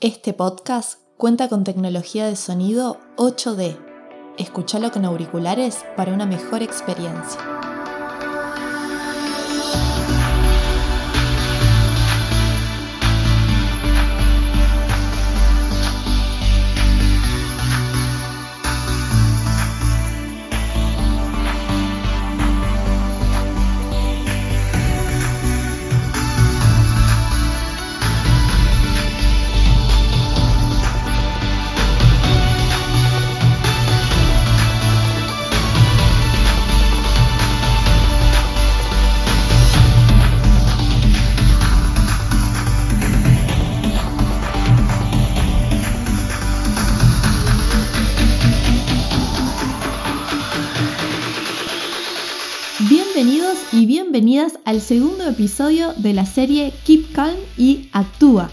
Este podcast cuenta con tecnología de sonido 8D. Escúchalo con auriculares para una mejor experiencia. Al segundo episodio de la serie Keep Calm y Actúa.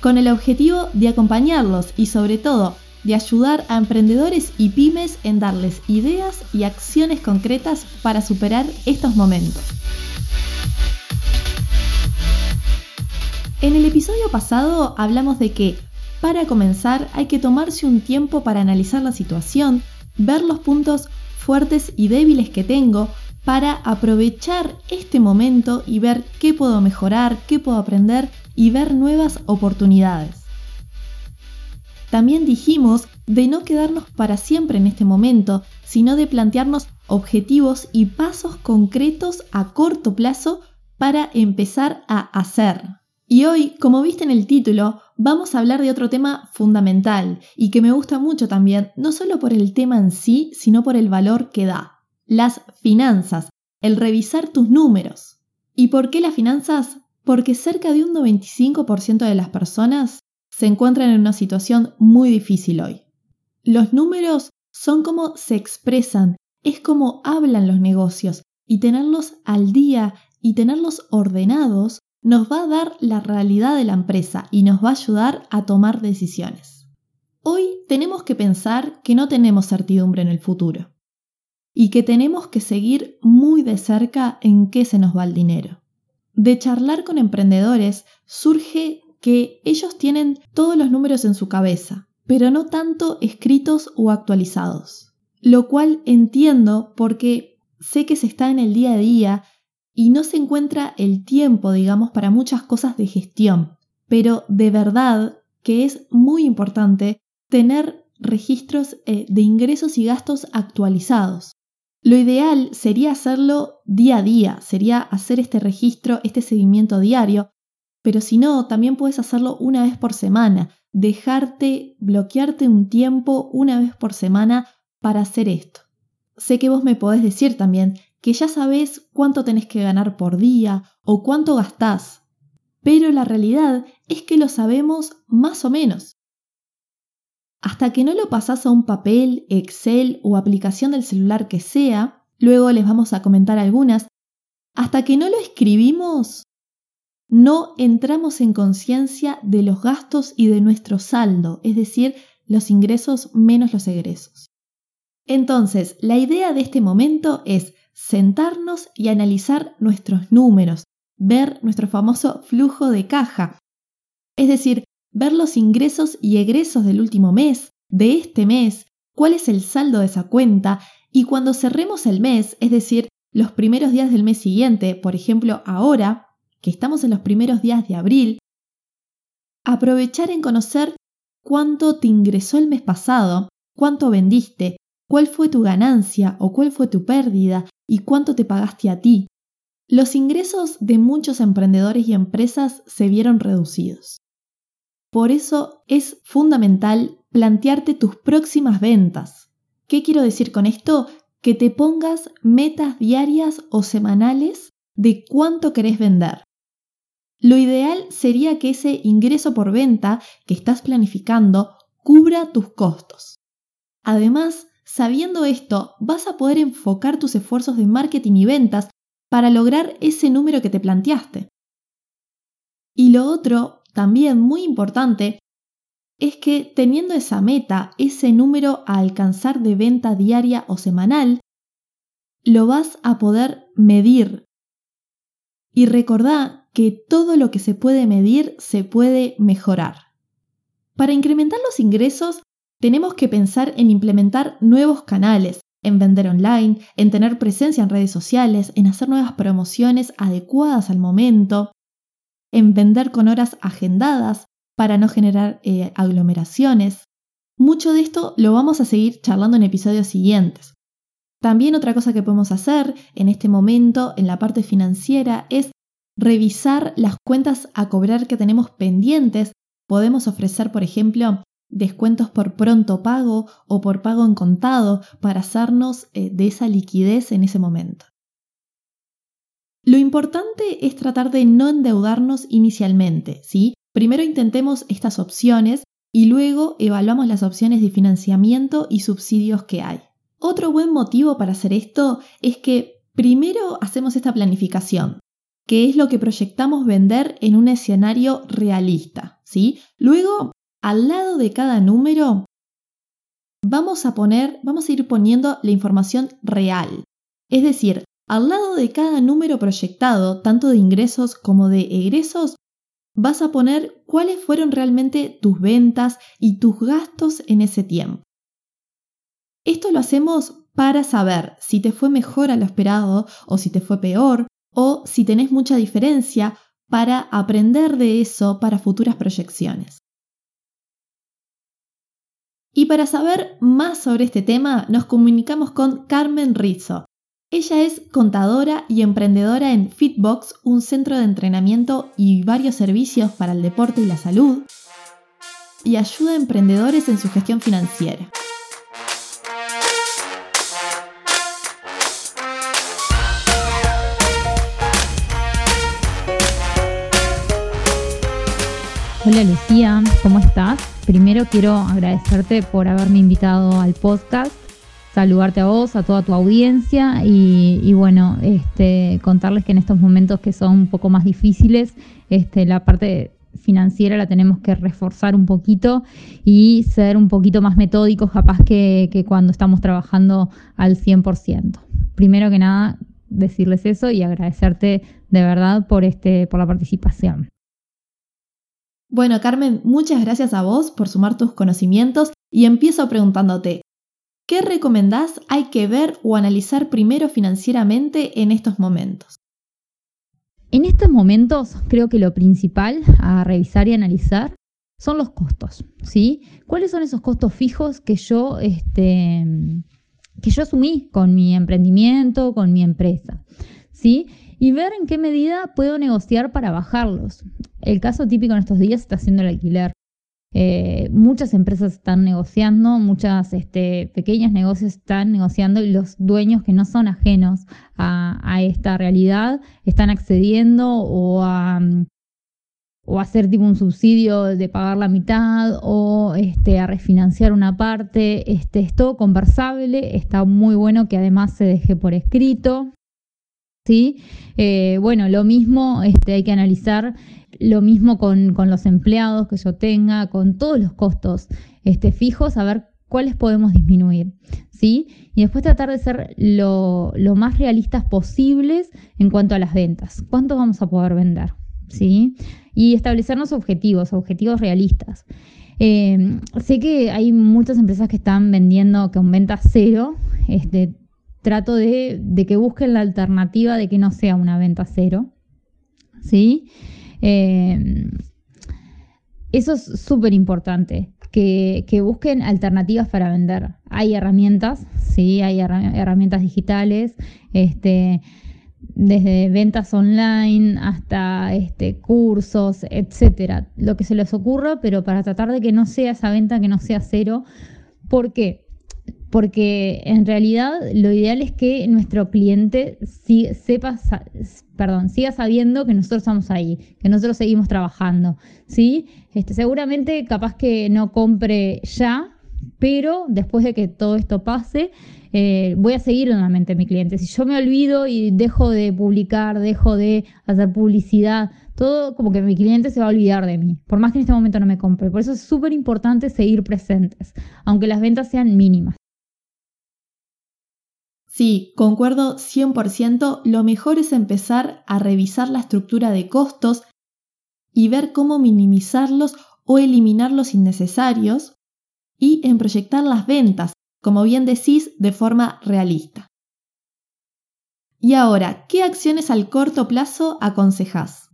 Con el objetivo de acompañarlos y sobre todo de ayudar a emprendedores y pymes en darles ideas y acciones concretas para superar estos momentos. En el episodio pasado hablamos de que para comenzar hay que tomarse un tiempo para analizar la situación, ver los puntos fuertes y débiles que tengo para aprovechar este momento y ver qué puedo mejorar, qué puedo aprender y ver nuevas oportunidades. También dijimos de no quedarnos para siempre en este momento, sino de plantearnos objetivos y pasos concretos a corto plazo para empezar a hacer. Y hoy, como viste en el título, vamos a hablar de otro tema fundamental y que me gusta mucho también, no solo por el tema en sí, sino por el valor que da. Las finanzas, el revisar tus números. ¿Y por qué las finanzas? Porque cerca de un 95% de las personas se encuentran en una situación muy difícil hoy. Los números son como se expresan, es como hablan los negocios y tenerlos al día y tenerlos ordenados nos va a dar la realidad de la empresa y nos va a ayudar a tomar decisiones. Hoy tenemos que pensar que no tenemos certidumbre en el futuro y que tenemos que seguir muy de cerca en qué se nos va el dinero. De charlar con emprendedores surge que ellos tienen todos los números en su cabeza, pero no tanto escritos o actualizados. Lo cual entiendo porque sé que se está en el día a día y no se encuentra el tiempo, digamos, para muchas cosas de gestión. Pero de verdad que es muy importante tener registros eh, de ingresos y gastos actualizados. Lo ideal sería hacerlo día a día, sería hacer este registro, este seguimiento diario, pero si no, también puedes hacerlo una vez por semana, dejarte, bloquearte un tiempo una vez por semana para hacer esto. Sé que vos me podés decir también que ya sabés cuánto tenés que ganar por día o cuánto gastás, pero la realidad es que lo sabemos más o menos. Hasta que no lo pasás a un papel, Excel o aplicación del celular que sea, luego les vamos a comentar algunas, hasta que no lo escribimos, no entramos en conciencia de los gastos y de nuestro saldo, es decir, los ingresos menos los egresos. Entonces, la idea de este momento es sentarnos y analizar nuestros números, ver nuestro famoso flujo de caja, es decir, ver los ingresos y egresos del último mes, de este mes, cuál es el saldo de esa cuenta y cuando cerremos el mes, es decir, los primeros días del mes siguiente, por ejemplo ahora, que estamos en los primeros días de abril, aprovechar en conocer cuánto te ingresó el mes pasado, cuánto vendiste, cuál fue tu ganancia o cuál fue tu pérdida y cuánto te pagaste a ti. Los ingresos de muchos emprendedores y empresas se vieron reducidos. Por eso es fundamental plantearte tus próximas ventas. ¿Qué quiero decir con esto? Que te pongas metas diarias o semanales de cuánto querés vender. Lo ideal sería que ese ingreso por venta que estás planificando cubra tus costos. Además, Sabiendo esto, vas a poder enfocar tus esfuerzos de marketing y ventas para lograr ese número que te planteaste. Y lo otro, también muy importante, es que teniendo esa meta, ese número a alcanzar de venta diaria o semanal, lo vas a poder medir. Y recordá que todo lo que se puede medir se puede mejorar. Para incrementar los ingresos, tenemos que pensar en implementar nuevos canales, en vender online, en tener presencia en redes sociales, en hacer nuevas promociones adecuadas al momento, en vender con horas agendadas para no generar eh, aglomeraciones. Mucho de esto lo vamos a seguir charlando en episodios siguientes. También otra cosa que podemos hacer en este momento en la parte financiera es revisar las cuentas a cobrar que tenemos pendientes. Podemos ofrecer, por ejemplo, descuentos por pronto pago o por pago en contado para hacernos eh, de esa liquidez en ese momento. Lo importante es tratar de no endeudarnos inicialmente, ¿sí? Primero intentemos estas opciones y luego evaluamos las opciones de financiamiento y subsidios que hay. Otro buen motivo para hacer esto es que primero hacemos esta planificación, que es lo que proyectamos vender en un escenario realista, ¿sí? Luego al lado de cada número vamos a poner, vamos a ir poniendo la información real. Es decir, al lado de cada número proyectado, tanto de ingresos como de egresos, vas a poner cuáles fueron realmente tus ventas y tus gastos en ese tiempo. Esto lo hacemos para saber si te fue mejor a lo esperado o si te fue peor o si tenés mucha diferencia para aprender de eso para futuras proyecciones. Y para saber más sobre este tema, nos comunicamos con Carmen Rizzo. Ella es contadora y emprendedora en Fitbox, un centro de entrenamiento y varios servicios para el deporte y la salud, y ayuda a emprendedores en su gestión financiera. Hola Lucía, ¿cómo estás? Primero quiero agradecerte por haberme invitado al podcast, saludarte a vos, a toda tu audiencia y, bueno, este, contarles que en estos momentos que son un poco más difíciles, este, la parte financiera la tenemos que reforzar un poquito y ser un poquito más metódicos capaz que, que cuando estamos trabajando al 100%. Primero que nada, decirles eso y agradecerte de verdad por, este, por la participación. Bueno, Carmen, muchas gracias a vos por sumar tus conocimientos y empiezo preguntándote, ¿qué recomendás hay que ver o analizar primero financieramente en estos momentos? En estos momentos creo que lo principal a revisar y analizar son los costos, ¿sí? ¿Cuáles son esos costos fijos que yo, este, que yo asumí con mi emprendimiento, con mi empresa, ¿sí? y ver en qué medida puedo negociar para bajarlos. El caso típico en estos días está siendo el alquiler. Eh, muchas empresas están negociando, muchas este, pequeños negocios están negociando y los dueños que no son ajenos a, esta realidad están accediendo o a, hacer tipo un subsidio de pagar la mitad o este, a refinanciar una parte. Este, es todo conversable, está muy bueno que además se deje por escrito. ¿sí? Eh, bueno, lo mismo este, hay que analizar, lo mismo con, los empleados que yo tenga, con todos los costos este, fijos, a ver cuáles podemos disminuir, ¿sí? Y después tratar de ser lo, más realistas posibles en cuanto a las ventas. ¿Cuánto vamos a poder vender? ¿Sí? Y establecernos objetivos, objetivos realistas. Eh, sé que hay muchas empresas que están vendiendo con venta cero, este, trato de, que busquen la alternativa de que no sea una venta cero. ¿Sí? Eh, eso es súper importante, que, busquen alternativas para vender. Hay herramientas, sí, hay herramientas digitales, este, desde ventas online hasta este, cursos, etcétera, lo que se les ocurra, pero para tratar de que no sea esa venta, que no sea cero. ¿Por qué? porque en realidad lo ideal es que nuestro cliente sepa, perdón, siga sabiendo que nosotros estamos ahí, que nosotros seguimos trabajando, ¿sí? Este, seguramente capaz que no compre ya, pero después de que todo esto pase, eh, voy a seguir nuevamente a mi cliente. Si yo me olvido y dejo de publicar, dejo de hacer publicidad, todo como que mi cliente se va a olvidar de mí, por más que en este momento no me compre. Por eso es súper importante seguir presentes, aunque las ventas sean mínimas. Sí, concuerdo 100%, lo mejor es empezar a revisar la estructura de costos y ver cómo minimizarlos o eliminar los innecesarios y en proyectar las ventas, como bien decís, de forma realista. Y ahora, ¿qué acciones al corto plazo aconsejas?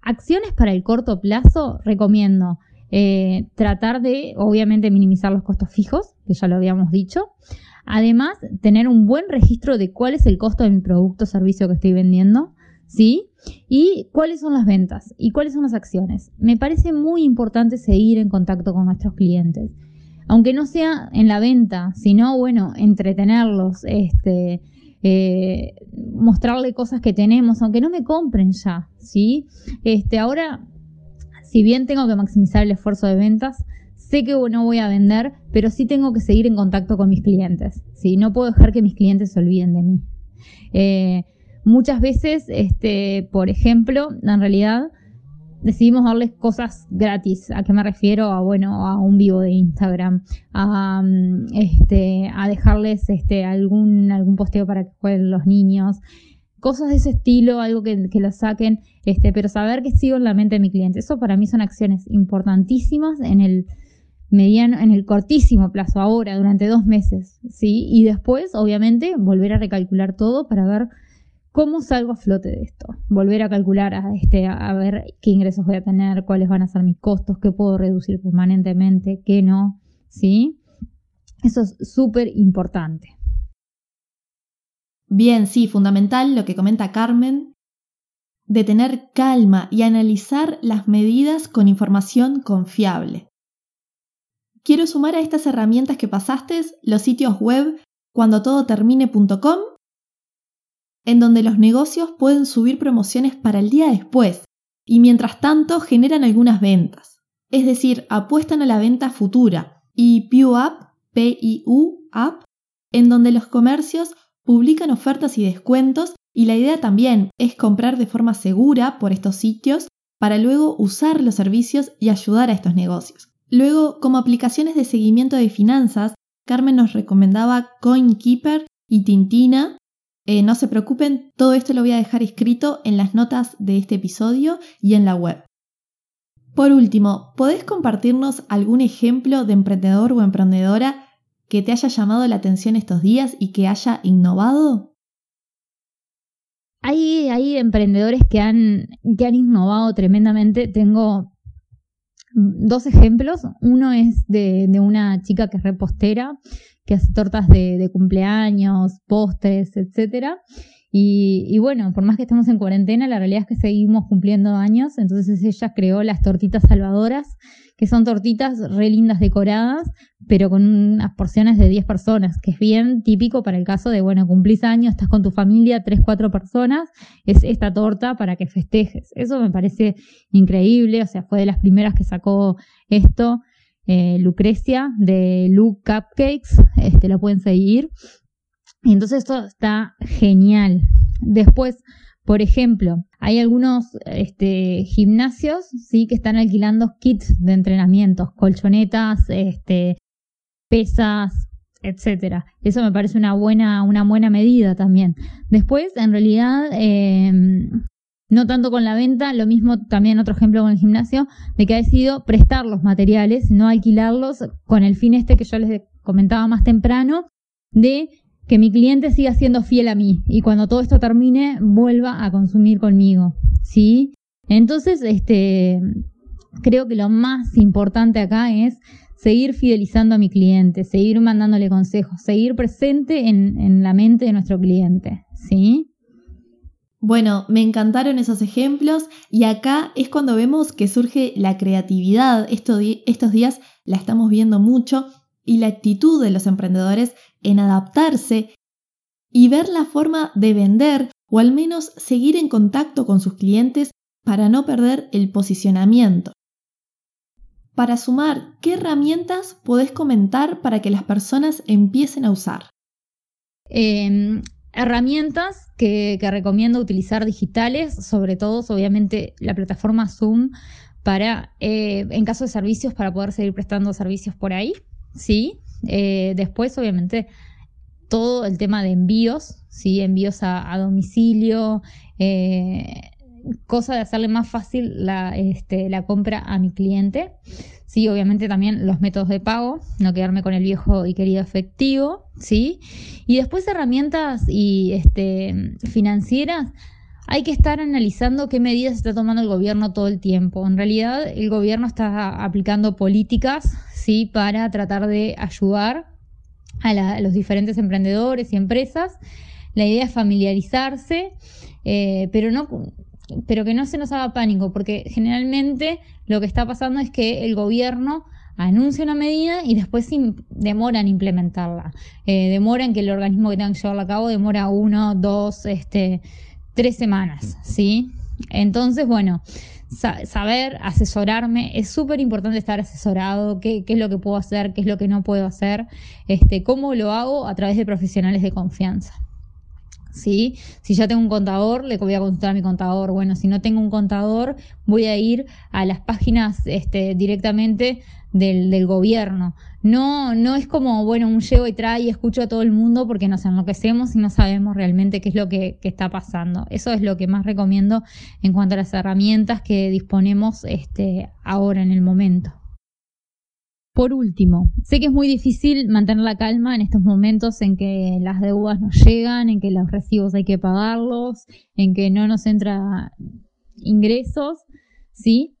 Acciones para el corto plazo recomiendo eh, tratar de, obviamente, minimizar los costos fijos, que ya lo habíamos dicho. Además, tener un buen registro de cuál es el costo de mi producto o servicio que estoy vendiendo, ¿sí? Y cuáles son las ventas y cuáles son las acciones. Me parece muy importante seguir en contacto con nuestros clientes. Aunque no sea en la venta, sino, bueno, entretenerlos, este, eh, mostrarle cosas que tenemos, aunque no me compren ya, ¿sí? Este, ahora si bien tengo que maximizar el esfuerzo de ventas, sé que no voy a vender, pero sí tengo que seguir en contacto con mis clientes. No puedo dejar que mis clientes se olviden de mí. Eh, muchas veces, este, por ejemplo, en realidad decidimos darles cosas gratis. ¿A qué me refiero? A bueno, a un vivo de Instagram, a, mm, este, dejarles este, algún, algún posteo para que jueguen los niños cosas de ese estilo, algo que, que lo saquen, este, pero saber que sigo en la mente de mi cliente. Eso para mí son acciones importantísimas en el mediano, en el cortísimo plazo, ahora, durante dos meses, ¿sí? Y después, obviamente, volver a recalcular todo para ver cómo salgo a flote de esto. Volver a calcular, a, este, a ver qué ingresos voy a tener, cuáles van a ser mis costos, qué puedo reducir permanentemente, qué no, ¿sí? Eso es súper importante. Bien, sí, fundamental lo que comenta Carmen, de tener calma y analizar las medidas con información confiable. Quiero sumar a estas herramientas que pasaste los sitios web cuandotodotermine.com, en donde los negocios pueden subir promociones para el día después y mientras tanto generan algunas ventas. Es decir, apuestan a la venta futura y PUAP, P-I-U, App, en donde los comercios publican ofertas y descuentos y la idea también es comprar de forma segura por estos sitios para luego usar los servicios y ayudar a estos negocios. Luego, como aplicaciones de seguimiento de finanzas, Carmen nos recomendaba CoinKeeper y Tintina. Eh, no se preocupen, todo esto lo voy a dejar escrito en las notas de este episodio y en la web. Por último, ¿podés compartirnos algún ejemplo de emprendedor o emprendedora que te haya llamado la atención estos días y que haya innovado? Hay, hay emprendedores que han, que han innovado tremendamente. Tengo dos ejemplos. Uno es de, una chica que es repostera, que hace tortas de, de cumpleaños, postres, etcétera. Y, bueno, por más que estemos en cuarentena, la realidad es que seguimos cumpliendo años. Entonces ella creó las tortitas salvadoras, que son tortitas re lindas decoradas, pero con unas porciones de 10 personas, que es bien típico para el caso de, bueno, cumplís años, estás con tu familia, 3, 4 personas, es esta torta para que festejes. Eso me parece increíble, o sea, fue de las primeras que sacó esto. Eh, Lucrecia de Luke Cupcakes, este, lo pueden seguir. Entonces esto está genial. Después, por ejemplo, hay algunos este, gimnasios ¿sí? que están alquilando kits de entrenamientos, colchonetas, este, pesas, etcétera. Eso me parece una buena, una buena medida también. Después, en realidad, em, no tanto con la venta, lo mismo también otro ejemplo con el gimnasio, de que ha decidido prestar los materiales, no alquilarlos, con el fin este que yo les comentaba más temprano, de que mi cliente siga siendo fiel a mí y cuando todo esto termine vuelva a consumir conmigo, ¿sí? Entonces, este, creo que lo más importante acá es seguir fidelizando a mi cliente, seguir mandándole consejos, seguir presente en, en la mente de nuestro cliente, ¿sí? Bueno, me encantaron esos ejemplos y acá es cuando vemos que surge la creatividad. estos días la estamos viendo mucho y la actitud de los emprendedores en adaptarse y ver la forma de vender o al menos seguir en contacto con sus clientes para no perder el posicionamiento. Para sumar, ¿qué herramientas podés comentar para que las personas empiecen a usar? Em, herramientas que, recomiendo utilizar digitales, sobre todo obviamente la plataforma Zoom para, eh, en caso de servicios, para poder seguir prestando servicios por ahí. ¿sí? Eh, después, obviamente, todo el tema de envíos, ¿sí? envíos a, domicilio, eh, cosa de hacerle más fácil la, este, la compra a mi cliente. Sí, obviamente también los métodos de pago, no quedarme con el viejo y querido efectivo, ¿sí? Y después herramientas y este, financieras, hay que estar analizando qué medidas está tomando el gobierno todo el tiempo. En realidad, el gobierno está aplicando políticas, ¿sí? Para tratar de ayudar a, los diferentes emprendedores y empresas. La idea es familiarizarse, eh, pero no pero que no se nos haga pánico, porque generalmente lo que está pasando es que el gobierno anuncia una medida y después demora en implementarla. Eh, demora en que el organismo que tenga que llevarla a cabo demora uno, dos, este, tres semanas, ¿sí? Entonces, bueno, saber asesorarme, es súper importante estar asesorado, qué, qué, es lo que puedo hacer, qué es lo que no puedo hacer, este, cómo lo hago a través de profesionales de confianza. ¿Sí? Si ya tengo un contador, le voy a consultar a mi contador. Bueno, si no tengo un contador, voy a ir a las páginas este, directamente del, gobierno. No, no es como, bueno, un llevo y trae y escucho a todo el mundo porque nos enloquecemos y no sabemos realmente qué es lo que, que, está pasando. Eso es lo que más recomiendo en cuanto a las herramientas que disponemos este, ahora en el momento. Por último, sé que es muy difícil mantener la calma en estos momentos en que las deudas nos llegan, en que los recibos hay que pagarlos, en que no nos entra ingresos, ¿sí?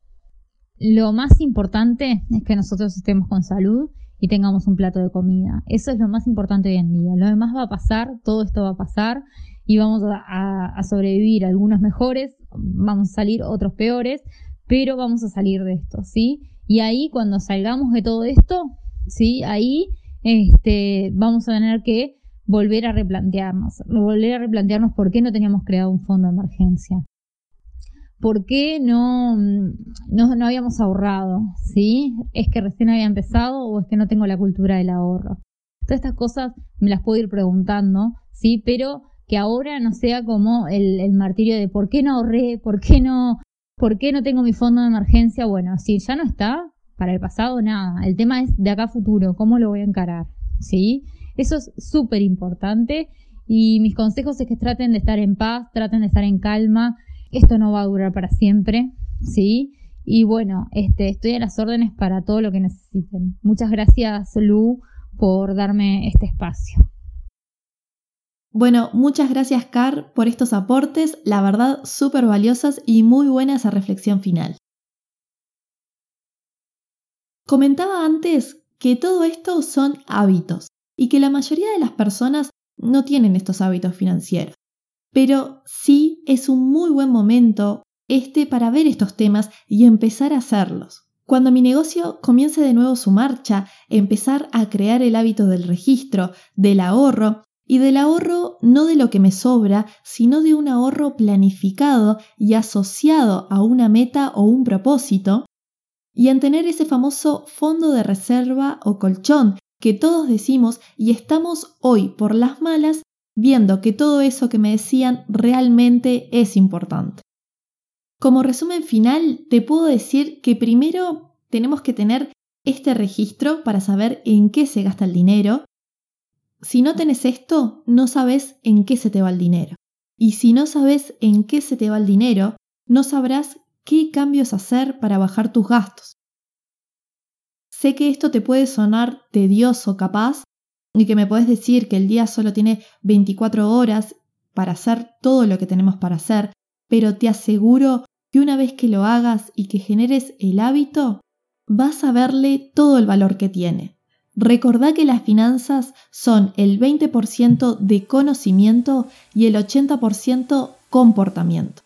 Lo más importante es que nosotros estemos con salud y tengamos un plato de comida. Eso es lo más importante hoy en día. Lo demás va a pasar, todo esto va a pasar y vamos a, a sobrevivir, algunos mejores, vamos a salir otros peores, pero vamos a salir de esto, ¿sí? Y ahí cuando salgamos de todo esto, ¿sí? Ahí este, vamos a tener que volver a replantearnos, volver a replantearnos por qué no teníamos creado un fondo de emergencia. ¿Por qué no, no, no habíamos ahorrado? ¿Sí? ¿Es que recién había empezado o es que no tengo la cultura del ahorro? Todas estas cosas me las puedo ir preguntando, ¿sí? Pero que ahora no sea como el, el martirio de por qué no ahorré, por qué no, ¿Por qué no tengo mi fondo de emergencia? Bueno, si ya no está, para el pasado nada. El tema es de acá a futuro, ¿cómo lo voy a encarar? ¿Sí? Eso es súper importante y mis consejos es que traten de estar en paz, traten de estar en calma. Esto no va a durar para siempre, ¿sí? Y bueno, este, estoy a las órdenes para todo lo que necesiten. Muchas gracias, Lu, por darme este espacio. Bueno, muchas gracias Car por estos aportes, la verdad súper valiosas y muy buena esa reflexión final. Comentaba antes que todo esto son hábitos y que la mayoría de las personas no tienen estos hábitos financieros. Pero sí es un muy buen momento este para ver estos temas y empezar a hacerlos. Cuando mi negocio comience de nuevo su marcha, empezar a crear el hábito del registro, del ahorro y del ahorro no de lo que me sobra, sino de un ahorro planificado y asociado a una meta o un propósito, y en tener ese famoso fondo de reserva o colchón que todos decimos y estamos hoy por las malas viendo que todo eso que me decían realmente es importante. Como resumen final, te puedo decir que primero tenemos que tener este registro para saber en qué se gasta el dinero, si no tenés esto, no sabes en qué se te va el dinero. Y si no sabes en qué se te va el dinero, no sabrás qué cambios hacer para bajar tus gastos. Sé que esto te puede sonar tedioso capaz y que me puedes decir que el día solo tiene 24 horas para hacer todo lo que tenemos para hacer, pero te aseguro que una vez que lo hagas y que generes el hábito, vas a verle todo el valor que tiene. Recordá que las finanzas son el 20% de conocimiento y el 80% comportamiento.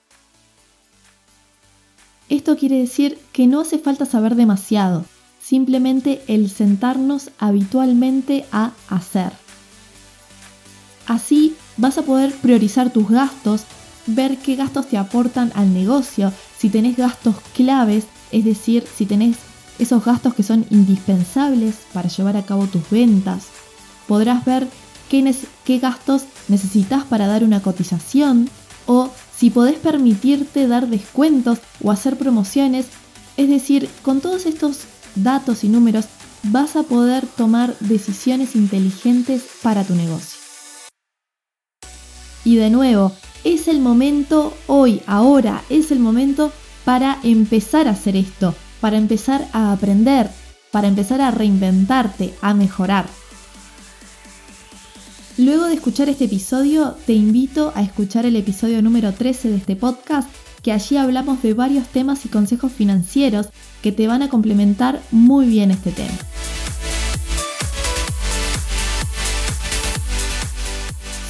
Esto quiere decir que no hace falta saber demasiado, simplemente el sentarnos habitualmente a hacer. Así vas a poder priorizar tus gastos, ver qué gastos te aportan al negocio, si tenés gastos claves, es decir, si tenés esos gastos que son indispensables para llevar a cabo tus ventas. Podrás ver qué, gastos necesitas para dar una cotización o si podés permitirte dar descuentos o hacer promociones. Es decir, con todos estos datos y números vas a poder tomar decisiones inteligentes para tu negocio. Y de nuevo, es el momento hoy, ahora, es el momento para empezar a hacer esto, para empezar a aprender, para empezar a reinventarte, a mejorar. Luego de escuchar este episodio, te invito a escuchar el episodio número 13 de este podcast, que allí hablamos de varios temas y consejos financieros que te van a complementar muy bien este tema.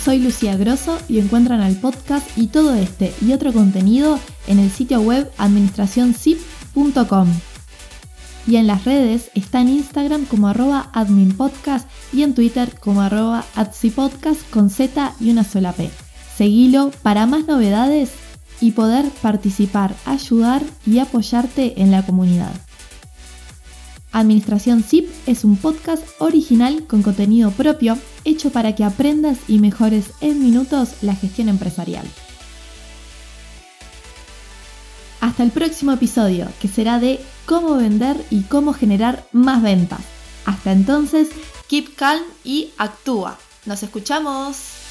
Soy Lucía Grosso y encuentran al podcast y todo este y otro contenido en el sitio web administracionzip.com. Y en las redes está en Instagram como arroba adminpodcast y en Twitter como arroba adsipodcast con Z y una sola P. Seguilo para más novedades y poder participar, ayudar y apoyarte en la comunidad. Administración SIP es un podcast original con contenido propio hecho para que aprendas y mejores en minutos la gestión empresarial. Hasta el próximo episodio, que será de cómo vender y cómo generar más ventas. Hasta entonces, keep calm y actúa. Nos escuchamos.